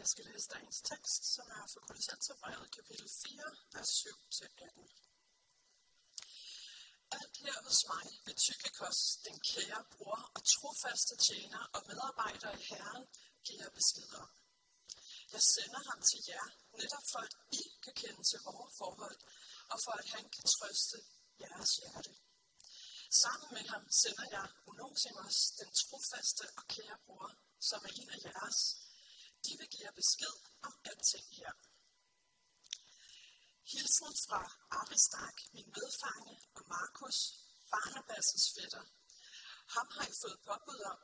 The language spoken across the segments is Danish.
Jeg skal læse dagens tekst, som er fra Kolossenserbrevet kapitel 4, vers 7-18. Alt her hos mig ved Tykikos, den kære bror og trofaste tjener og medarbejder i Herren, giver jeg besked om. Jeg sender ham til jer, netop for at I kan kende til vores forhold, og for at han kan trøste jeres hjerte. Sammen med ham sender jeg Onosimus, den trofaste og kære bror, som er en af jeres. De vil give jer besked om alting her. Hilsen fra Aristark, min medfange, og Markus, Barnabas' fætter. Ham har I fået påbud om.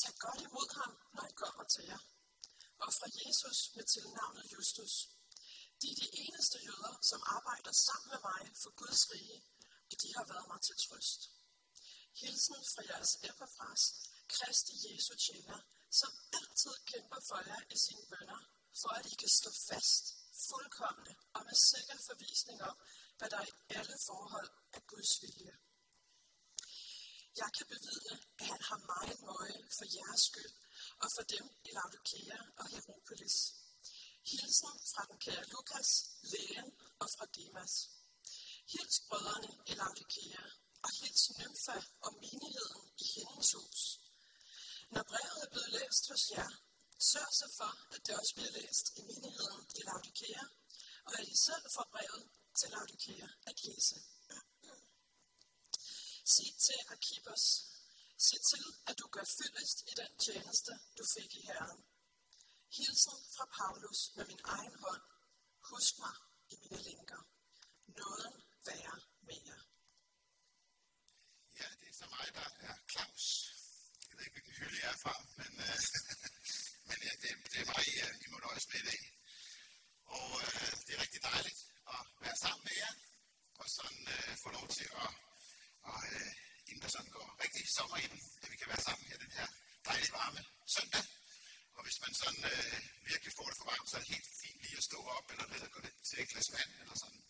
Tag godt imod ham, når I kommer til jer. Og fra Jesus med tilnavnet Justus. De er de eneste jøder, som arbejder sammen med mig for Guds rige, og de har været mig til trøst. Hilsen fra jeres Epaphras, Kristi Jesu tjener, som altid kæmper for jer i sine bønder, for at I kan stå fast, fuldkommende og med sikker forvisning om, hvad der i alle forhold er Guds vilje. Jeg kan bevidne, at han har meget møje for jeres skyld, og for dem i Laodikea og Hieropolis. Hilsen fra den kære Lukas, lægen og fra Demas. Hils brødrene i Laodikea, og hils nymfa og menigheden i hendes hus. Når brevet er blevet læst hos jer, sørg så for, at det også bliver læst i menigheden i Laodikea, og at I selv får brevet til Laodikea at læse. Sig til Arkibos, sig til, at du gør fyldest i den tjeneste, du fik i Herren. Hilsen fra Paulus med min egen hånd. Husk mig i mine linker. Nåden være med jer. Ja, det er så mig, der er klar. Jeg ved ikke, hvilken hylde jeg er fra, men, øh, men ja, det, det er mig, I, I må nøjes med i dag. Og øh, det er rigtig dejligt at være sammen med jer, og sådan øh, få lov til at, og, øh, inden der sådan går rigtig sommer i den, at vi kan være sammen her den her dejlige varme søndag. Og hvis man sådan øh, virkelig får det for varmt, så er det helt fint lige at stå op, eller ned og gå lidt til et glas vand, eller sådan.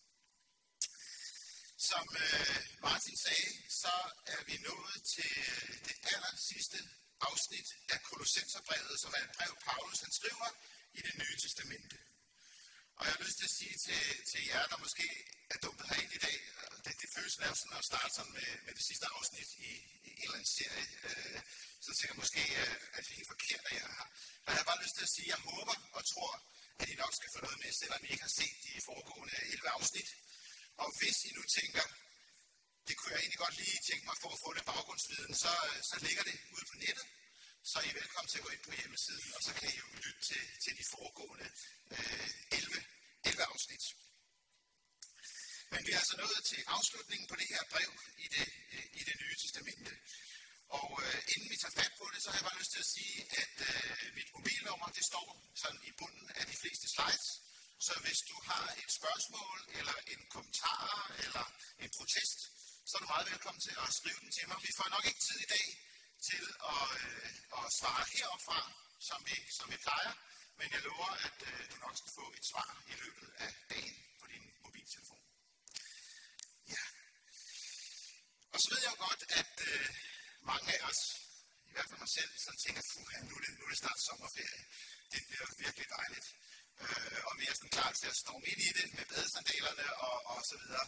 Som øh, Martin sagde, så er vi nået til øh, det aller sidste afsnit af Kolossenserbrevet, som er et brev, Paulus han skriver i det nye testamente. Og jeg har lyst til til, jer, der måske er dumpet herind i dag, det, det føles nærmest sådan at starte sådan med, med det sidste afsnit i, i en eller anden serie. Øh, så tænker jeg måske, øh, at det er helt forkert, at jeg er her. Jeg har bare lyst til at sige, at jeg håber og tror, at I nok skal få noget med, selvom I ikke har set de foregående 11 afsnit. Og hvis I nu tænker, det kunne jeg egentlig godt lige tænke mig for at få lidt baggrundsviden, så, øh, så ligger det ude på nettet. Så er I velkommen til at gå ind på hjemmesiden, og så kan I jo lytte til, til de foregående øh, 11, 11 afsnit. Men vi er altså nået til afslutningen på det her brev i det, øh, i det nye testamente. Og øh, inden vi tager fat på det, så har jeg bare lyst til at sige, at øh, mit mobilnummer, det står sådan i bunden af de fleste slides. Så hvis du har et spørgsmål, eller en kommentar, eller en protest, så er du meget velkommen til at skrive den til mig. Vi får nok ikke tid i dag til at, øh, at svare heropfra, som vi, som vi plejer, men jeg lover, at øh, du nok skal få et svar i løbet af dagen på din mobiltelefon. Ja. Og så ved jeg jo godt, at øh, mange af os, i hvert fald mig selv, sådan tænker, at nu, er det, nu er det snart sommerferie. Det bliver virkelig dejligt. Øh, og vi er sådan klar til at stå ind i det med badesandalerne og, og så videre.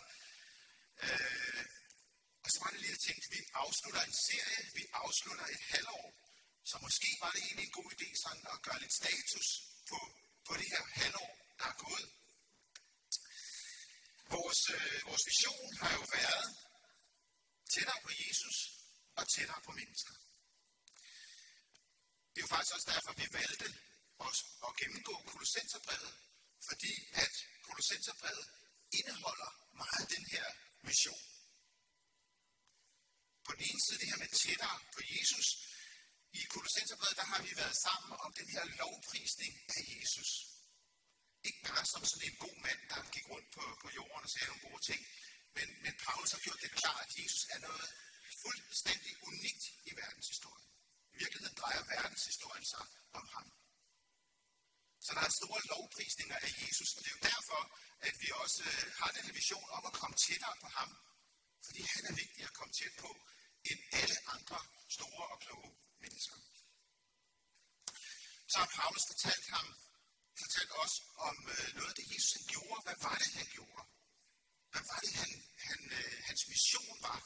Øh, og så var det lige at tænke, vi afslutter en serie, vi afslutter et halvår. Så måske var det egentlig en god idé sådan at gøre lidt status på, på det her halvår, der er gået. Vores, øh, vores vision har jo været tættere på Jesus og tættere på mennesker. Det er jo faktisk også derfor, vi valgte os at gennemgå Kolossenserbrevet, fordi at Kolossenserbrevet indeholder meget den her mission. På den ene side det her med tættere på Jesus. I Kolossenserbrevet, der har vi været sammen om den her lovprisning af Jesus. Ikke bare som sådan en god mand, der gik rundt på, på jorden og sagde nogle gode ting, men, men Paulus har gjort det klart, at Jesus er noget fuldstændig unikt i verdenshistorien. I virkeligheden drejer verdenshistorien sig om ham. Så der er store lovprisninger af Jesus, og det er jo derfor, at vi også øh, har den vision om at komme tættere på ham. Fordi han er vigtig at komme tæt på, end alle andre store og kloge mennesker. Så har Paulus fortalt ham fortalt os om øh, noget af det, Jesus han gjorde. Hvad var det, han gjorde? Hvad var det, han, han, øh, hans mission var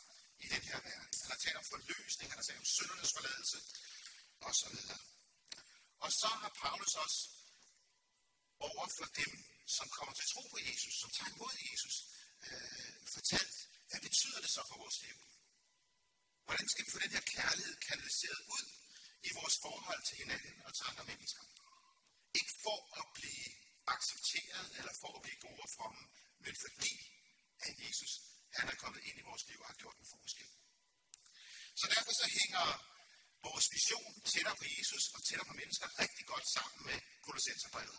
i den her verden? Han har talt om forløsning, han har talt om søndernes forladelse, osv. Og så har Paulus også over for dem, som kommer til tro på Jesus, som tager imod Jesus, øh, fortalt, hvad betyder det så for vores liv? Hvordan skal vi få den her kærlighed kanaliseret ud i vores forhold til hinanden og til andre mennesker? Ikke for at blive accepteret eller for at blive gode fra dem, men fordi at Jesus han er kommet ind i vores liv og har gjort en forskel. Så derfor så hænger vores vision tættere på Jesus og tættere på mennesker rigtig godt sammen med Kolossenserbrevet.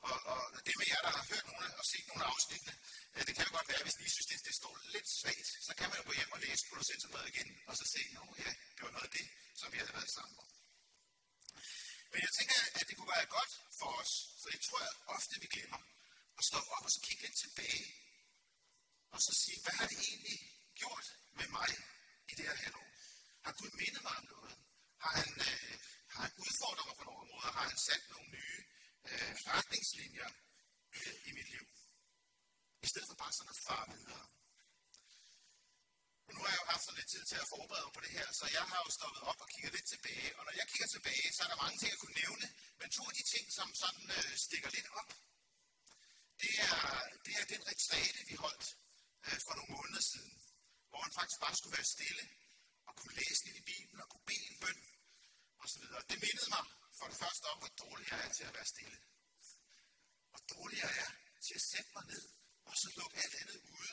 Og, og det med jer, der har hørt nogle og set nogle afsnittene, øh, det kan jo godt være, hvis I synes, det, det står lidt svagt, så kan man jo gå hjem og læse producenterbrevet igen, og så se, at ja, det var noget af det, som vi havde været sammen om. Men jeg tænker, at det kunne være godt for os, for det tror jeg ofte, vi glemmer, at stå op og så kigge lidt tilbage, og så sige, hvad har det egentlig gjort med mig i det her halvår? Har Gud mindet mig om noget? Har han, øh, har han udfordret mig på nogle områder? Har han sat nogle nye øh, retningslinjer øh, i mit liv? I stedet for bare sådan at fare videre. Og nu har jeg jo haft så lidt tid til at forberede mig på det her, så jeg har jo stoppet op og kigget lidt tilbage. Og når jeg kigger tilbage, så er der mange ting, jeg kunne nævne. Men to af de ting, som sådan øh, stikker lidt op, det er, det er den retræte, vi holdt øh, for nogle måneder siden. Hvor man faktisk bare skulle være stille og kunne læse lidt i Bibelen og kunne bede en bøn osv. Det mindede mig for det første om, hvor dårlig jeg er til at være stille. Hvor dårlig jeg er til at sætte mig ned og så lukke alt andet ude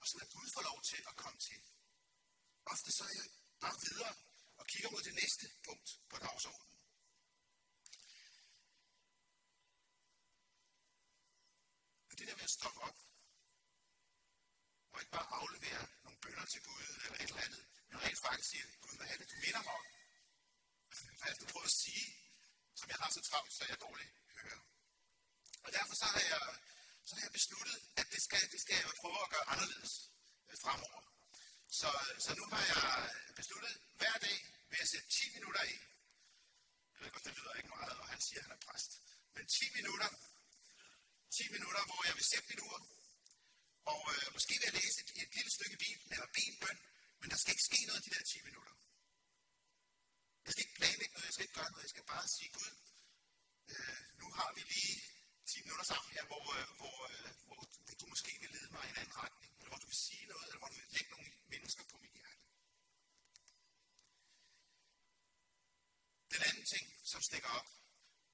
og så lade Gud få lov til at komme til. Ofte så er jeg bare videre og kigger mod det næste punkt på dagsordenen. Og det der med at stoppe op, og ikke bare aflevere nogle bønder til Gud eller et eller andet, men rent faktisk sige, Gud, hvad er det, du minder mig om? Hvad er det, du prøver sige, som jeg har så travlt, så jeg dårligt hører? Og derfor så har jeg så har jeg besluttet, at det skal, det skal jeg prøve at gøre anderledes øh, fremover. Så, så nu har jeg besluttet, hver dag vil jeg sætte 10 minutter af. Jeg ved godt, det lyder ikke meget, og han siger, at han er præst. Men 10 minutter, 10 minutter, hvor jeg vil sætte mit ur, og øh, måske vil jeg læse et, et lille stykke Bibelen, eller bede men der skal ikke ske noget de der 10 minutter. Jeg skal ikke planlægge noget, jeg skal ikke gøre noget, jeg skal bare sige, Gud, øh, nu har vi lige 10 minutter sammen her, hvor, øh, hvor, øh, hvor du måske vil lede mig i en anden retning, eller hvor du vil sige noget, eller hvor du vil lægge nogle mennesker på mit hjerte. Den anden ting, som stikker op,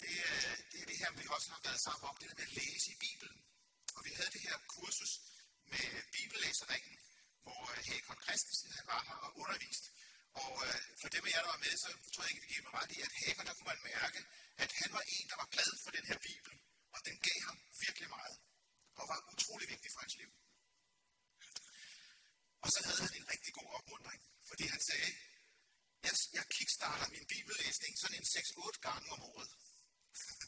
det, er, det er det her, vi også har været sammen om, det der med at læse i Bibelen. Og vi havde det her kursus med bibellæseringen, hvor øh, Hakon Christensen han var her og undervist. Og øh, for dem af jer, der var med, så tror jeg ikke, vi giver mig ret i, at Hager, der kunne man mærke, at han var en, der var glad for den her Bibel. Og den gav ham virkelig meget. Og var utrolig vigtig for hans liv. Og så havde han en rigtig god opmundring, fordi han sagde, jeg, jeg kickstarter min bibellæsning sådan en 6-8 gange om året.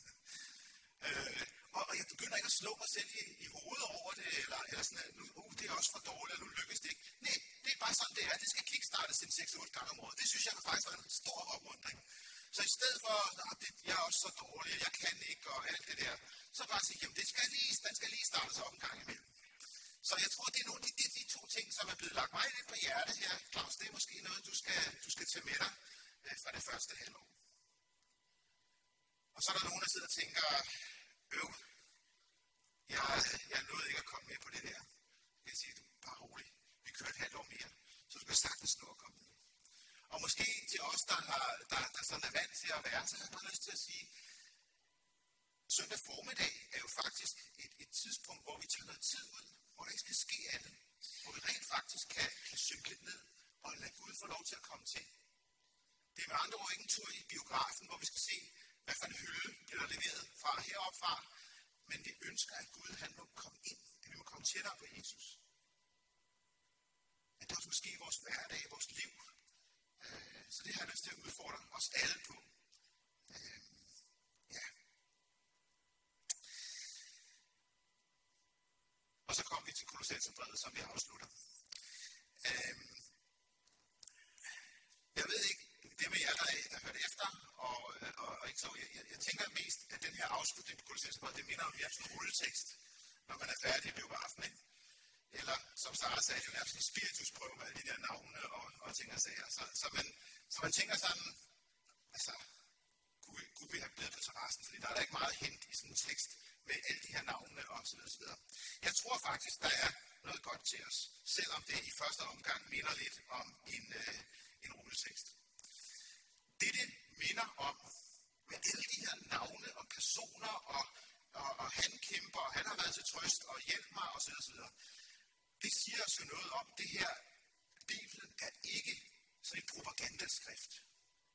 øh, og, og jeg begynder ikke at slå mig selv i, i hovedet over det, eller, eller sådan, at nu, uh, det er også for dårligt, og nu lykkes det ikke. Nej, bare sådan, det er. Det skal kickstartes en 6-8 gange om året. Det synes jeg faktisk var en stor opmuntring. Så i stedet for, ah, at jeg er også så dårlig, jeg kan ikke, og alt det der, så bare sige, jamen det skal lige, den skal lige startes op en gang imellem. Så jeg tror, det er nogle af de, de, de to ting, som er blevet lagt mig lidt på hjertet her. Claus, det er måske noget, du skal, du skal tage med dig øh, fra det første halvår. Og så er der nogen, der sidder og tænker, øv, jeg, jeg nåede ikke at komme med på det der. Jeg siger, du bare rolig køre et halvt år mere, så du kan sagtens nå at komme ned. Og måske til os, der, har, der, der sådan er vant til at være, så har jeg bare lyst til at sige, søndag formiddag er jo faktisk et, et tidspunkt, hvor vi tager noget tid ud, hvor der ikke skal ske andet. Hvor vi rent faktisk kan, kan synke ned og lade Gud få lov til at komme til. Det er med andre ord ikke en tur i biografen, hvor vi skal se, hvad for en hylde bliver der leveret fra heroppe fra. Men vi ønsker, at Gud han må komme ind, at vi må komme tættere på Jesus. At der er måske i vores hverdag, i vores liv. Øh, så det har jeg lyst til at udfordre os alle på. Øh, ja. Og så kommer vi til Kolossenserbrevet, som vi afslutter. Øh, jeg ved ikke, det med jer, der, der hørte efter, og, og, og ikke så, jeg, jeg, jeg tænker mest, at den her afslutning afslutning på Kolossenserbrevet, det minder om mere sådan en rulletekst, når man er færdig i biografen, ikke? Eller som Sara sagde, det er jo sådan en spiritusprøve med alle de der navne og, og ting og sager. Så, så, man, så man tænker sådan, altså, kunne vi, kunne vi have blevet på terrassen? Der er ikke meget hent i sådan en tekst med alle de her navne og osv. Jeg tror faktisk, der er noget godt til os, selvom det i første omgang minder lidt om en, øh, en rulletekst. Det, det minder om, med alle de her navne og personer, og, og, og han kæmper, og han har været til trøst og hjælp mig, og så videre, det siger os jo noget om, det her, Bibelen er ikke sådan en propagandaskrift.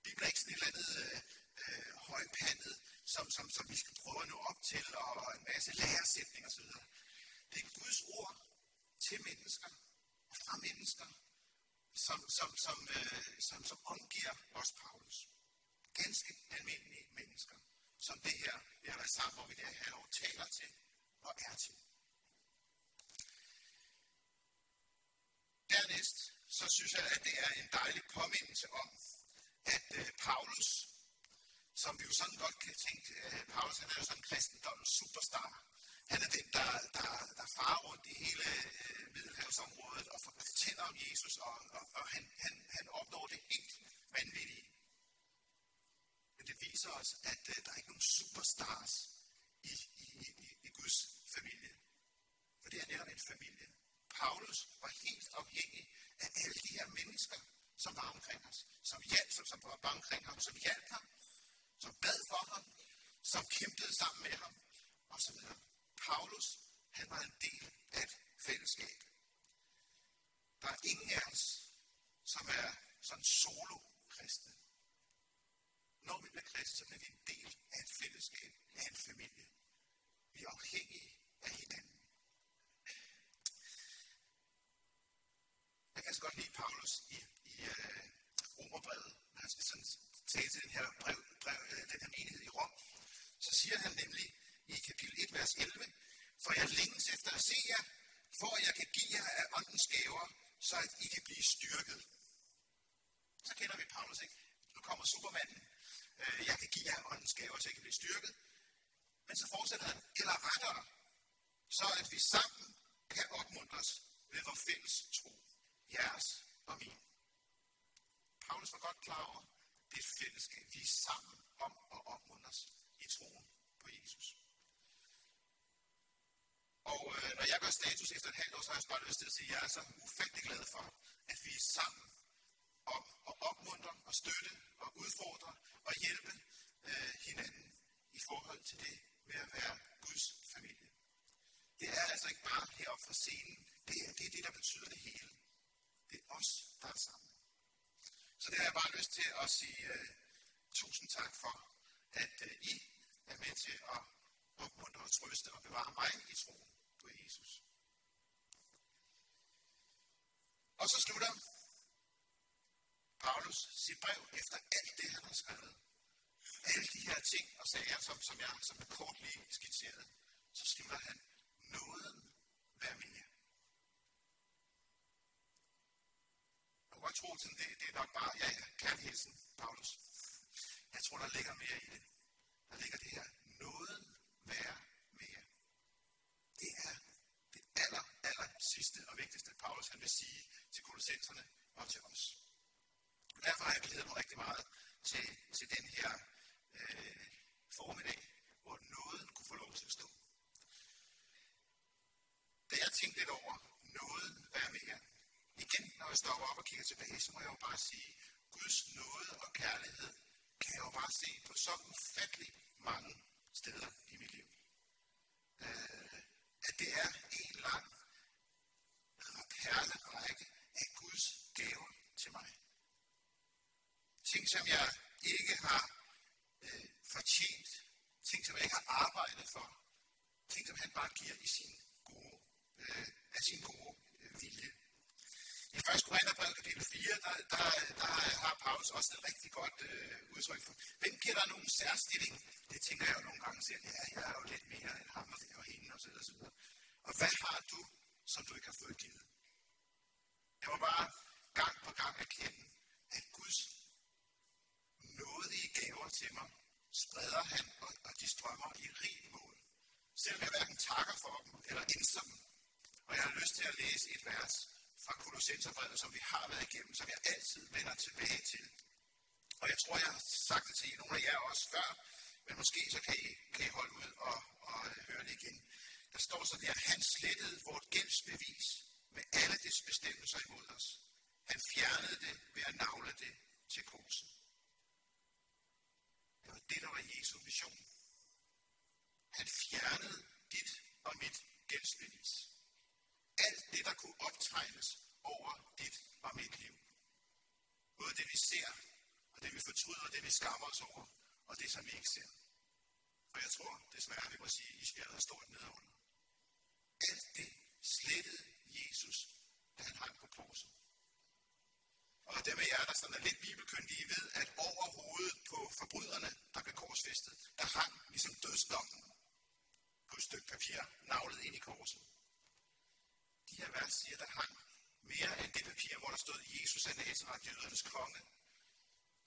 Bibelen er ikke sådan et eller andet øh, øh, højpandet, som, som, som vi skal prøve at nå op til, og, og en masse læresætninger osv. Det er Guds ord til mennesker og fra mennesker, som, som, som, øh, som, som omgiver os Paulus. Ganske almindelige mennesker, som det her, vi har været sammen om i det her halvår, taler til og er til. Dernæst, så synes jeg, at det er en dejlig påmindelse om, at øh, Paulus, som vi jo sådan godt kan tænke, øh, Paulus han er jo sådan en kristendommens superstar. Han er den, der, der, der farer rundt i hele øh, Middelhavsområdet og fortæller om Jesus, og, og, og han, han, han opnår det helt vanvittige. Men det viser os, at øh, der er ikke nogen superstars i, i, i, i Guds familie. For det er netop en familie. Paulus var helt afhængig af alle de her mennesker, som var omkring os, som hjalp, som, som var omkring ham, som hjalp ham, som bad for ham, som kæmpede sammen med ham, osv. Paulus, han var en del af et fællesskab. Der er ingen af os, som er sådan solo-kristne. Når vi bliver kristne, så bliver vi en del af et fællesskab, af en familie. Vi er afhængige af hinanden. Jeg kan så godt lide Paulus i, i uh, Romerbrevet, når han skal sådan tale til den her, brev, brev, uh, den her menighed i Rom. Så siger han nemlig i kapitel 1, vers 11, For jeg længes efter at se jer, for at jeg kan give jer af åndens gaver, så at I kan blive styrket. Så kender vi Paulus, ikke? Nu kommer Supermanden. Øh, jeg kan give jer åndens gaver, så I kan blive styrket. Men så fortsætter han, eller rettere, så at vi sammen kan opmuntres ved vores fælles tro jeres og min. Paulus var godt klar over, det fællesskab. Vi er sammen om at opmuntres i troen på Jesus. Og øh, når jeg gør status efter et halvt år, så har jeg bare lyst til at sige, at jeg er så ufattelig glad for, at vi er sammen om at opmuntre og støtte og udfordre og hjælpe øh, hinanden i forhold til det med at være Guds familie. Det er altså ikke bare heroppe fra scenen. Det er det, er det der betyder det hele. Det er os, der er sammen. Så det har jeg bare lyst til at sige uh, tusind tak for, at uh, I er med til at opmuntre og trøste og bevare mig i troen på Jesus. Og så slutter Paulus sit brev efter alt det, han har skrevet. Alle de her ting og sager, som, som jeg som kort lige skitserede, så slutter han nåden vær med jer. kunne godt tro, at det, det er nok bare, ja, ja, kærlig Paulus. Jeg tror, der ligger mere i det. Der ligger det her, nåden være mere. Det er det aller, aller sidste og vigtigste, Paulus han vil sige til kolossenserne og til os. Og derfor har jeg glædet mig rigtig meget til, til den her øh, formiddag, hvor nåden kunne få lov til at stå. Da jeg tænkte lidt over nåden være mere, igen, når jeg stopper op og kigger tilbage, så må jeg jo bare sige, Guds nåde og kærlighed kan jeg jo bare se på så ufattelig mange steder i mit liv. Øh, at det er en lang perlerække af Guds gaver til mig. Ting, som jeg ikke har øh, fortjent. Ting, som jeg ikke har arbejdet for. Ting, som han bare giver i sin gode, øh, af sin gode. I 1. Korintherbrev kapitel 4, der, der, der har Paulus også et rigtig godt øh, udtryk for. Hvem giver der nogen særstilling? Det tænker jeg jo nogle gange selv. Ja, jeg er jo lidt mere end ham og, og hende og og så videre. Og hvad har du, som du ikke har fået givet? Jeg må bare gang på gang erkende, at Guds nådige gaver til mig, spreder han, og, og de strømmer i rig selvom jeg hverken takker for dem eller indser dem. Og jeg har lyst til at læse et vers fra Kolossenserbrevet, som vi har været igennem, som jeg altid vender tilbage til. Og jeg tror, jeg har sagt det til nogle af jer også før, men måske så kan I, kan I holde ud og, og øh, høre det igen. Der står sådan her, han slettede vort gældsbevis med alle dets bestemmelser imod os. Han fjernede det ved at navle det til korset. Det var det, der var Jesu mission. Han fjernede dit og mit gældsbevis. Alt det, der kunne optegnes over dit og mit liv. Både det, vi ser, og det, vi fortryder, det, vi skammer os over, og det, som vi ikke ser. Og jeg tror desværre, vi må sige, at isbjerget er stort nedenunder. Alt det slettede Jesus, da han hang på korset. Og dem af jer, der sådan er lidt bibelkyndige, ved, at over hovedet på forbryderne, der blev korsfæstet, der hang ligesom dødsdommen på et stykke papir, navlet ind i korset. De her vers siger, der hang mere end det papir, hvor der stod Jesus er Nazareth, jødernes konge.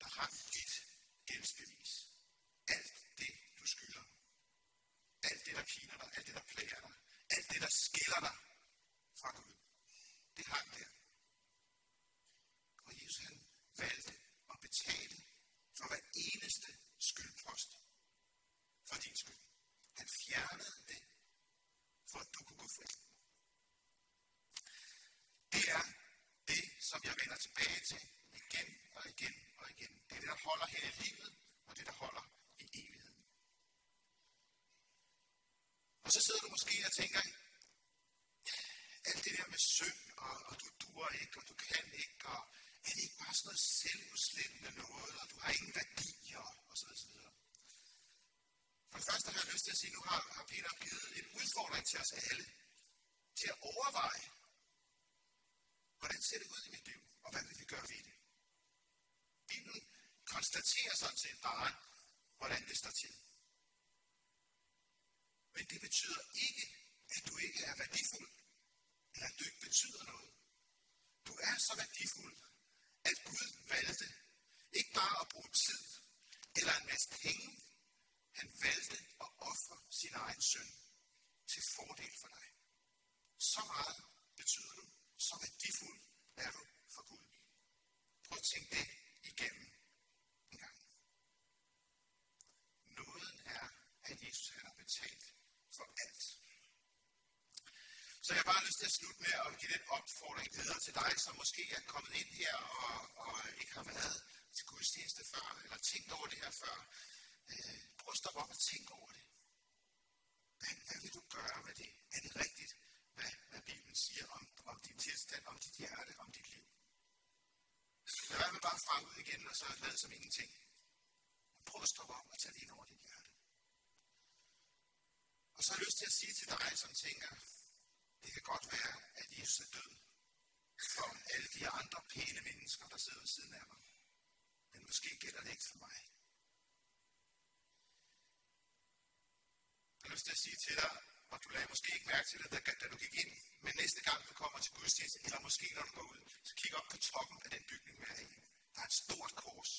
Der hang dit gældsbevis. Alt det, du skylder. Alt det, der piner dig. Alt det, der plager dig. Alt det, der skiller dig fra Gud. Det hang der. Og Jesus han valgte at betale for hver eneste skyldpost for din skyld. Han fjernede det, for at du kunne gå fri. Det er det, som jeg vender tilbage til igen og igen og igen. Det er det, der holder her i livet, og det, der holder i evigheden. Og så sidder du måske og tænker, alt det der med synd, og, og du dur ikke, og du kan ikke, og er det ikke bare sådan noget selvudslættende noget, og du har ingen værdier, og så videre. For det første har jeg lyst til at sige, nu har, har Peter givet en udfordring til os alle, til at overveje, hvordan ser det ud i mit liv, og hvad vil vi gøre ved det? Bibelen konstaterer sådan set bare, hvordan det står til. Men det betyder ikke, at du ikke er værdifuld, eller at du ikke betyder noget. Du er så værdifuld, at Gud valgte ikke bare at bruge tid eller en masse penge. Han valgte at ofre sin egen søn til fordel for dig. Så meget betyder du. Så værdifuld er du for Gud. Prøv at tænke det igennem en gang. Nåden er, at Jesus han har betalt for alt. Så jeg har bare lyst til at slutte med at give den opfordring videre til dig, som måske er kommet ind her og, og ikke har været til gudstjeneste før, eller tænkt over det her før. Øh, prøv at stoppe op og tænke over det. Hvad, hvad vil du gøre med det? Er det rigtigt, hvad, hvad Bibelen siger om, om din tilstand, om dit hjerte, om dit liv? Lad være med bare at fare ud igen, og så lade som altså ingenting. Prøv at stoppe op og tage det ind over dit hjerte. Og så har jeg lyst til at sige til dig, som tænker, det kan godt være, at Jesus er død for alle de andre pæne mennesker, der sidder ved siden af mig. Men måske gælder det ikke for mig. Jeg har lyst til at sige til dig, og du lagde måske ikke mærke til det, da du gik ind, men næste gang du kommer til gudstjeneste, eller måske når du går ud, så kig op på toppen af den bygning, vi er i. Der er et stort kors.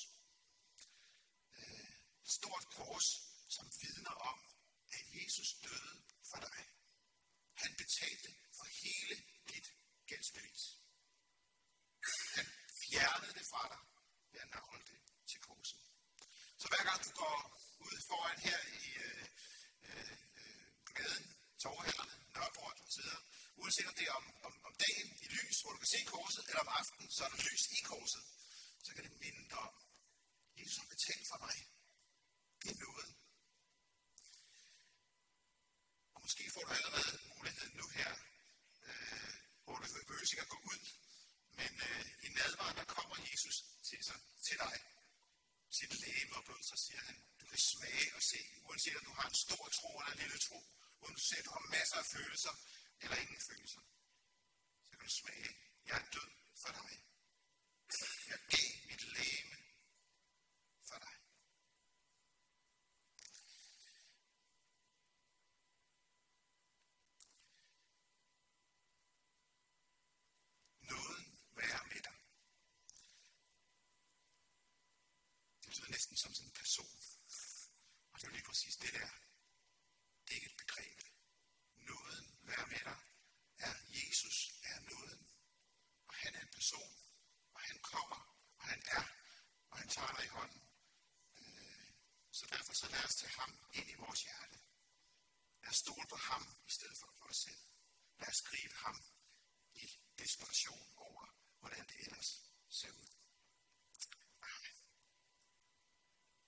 Øh, et stort kors, som vidner om, at Jesus døde for dig. Han betalte for hele dit gældsbevis. Han fjernede det fra dig ved at navle det til korset. Så hver gang du går ud foran her i øh, øh, øh gaden, torvhælderne, Nørreport osv., uanset om det er om, om, om dagen i lys, hvor du kan se korset, eller om aftenen, så er der lys i korset, så kan det minde dig om,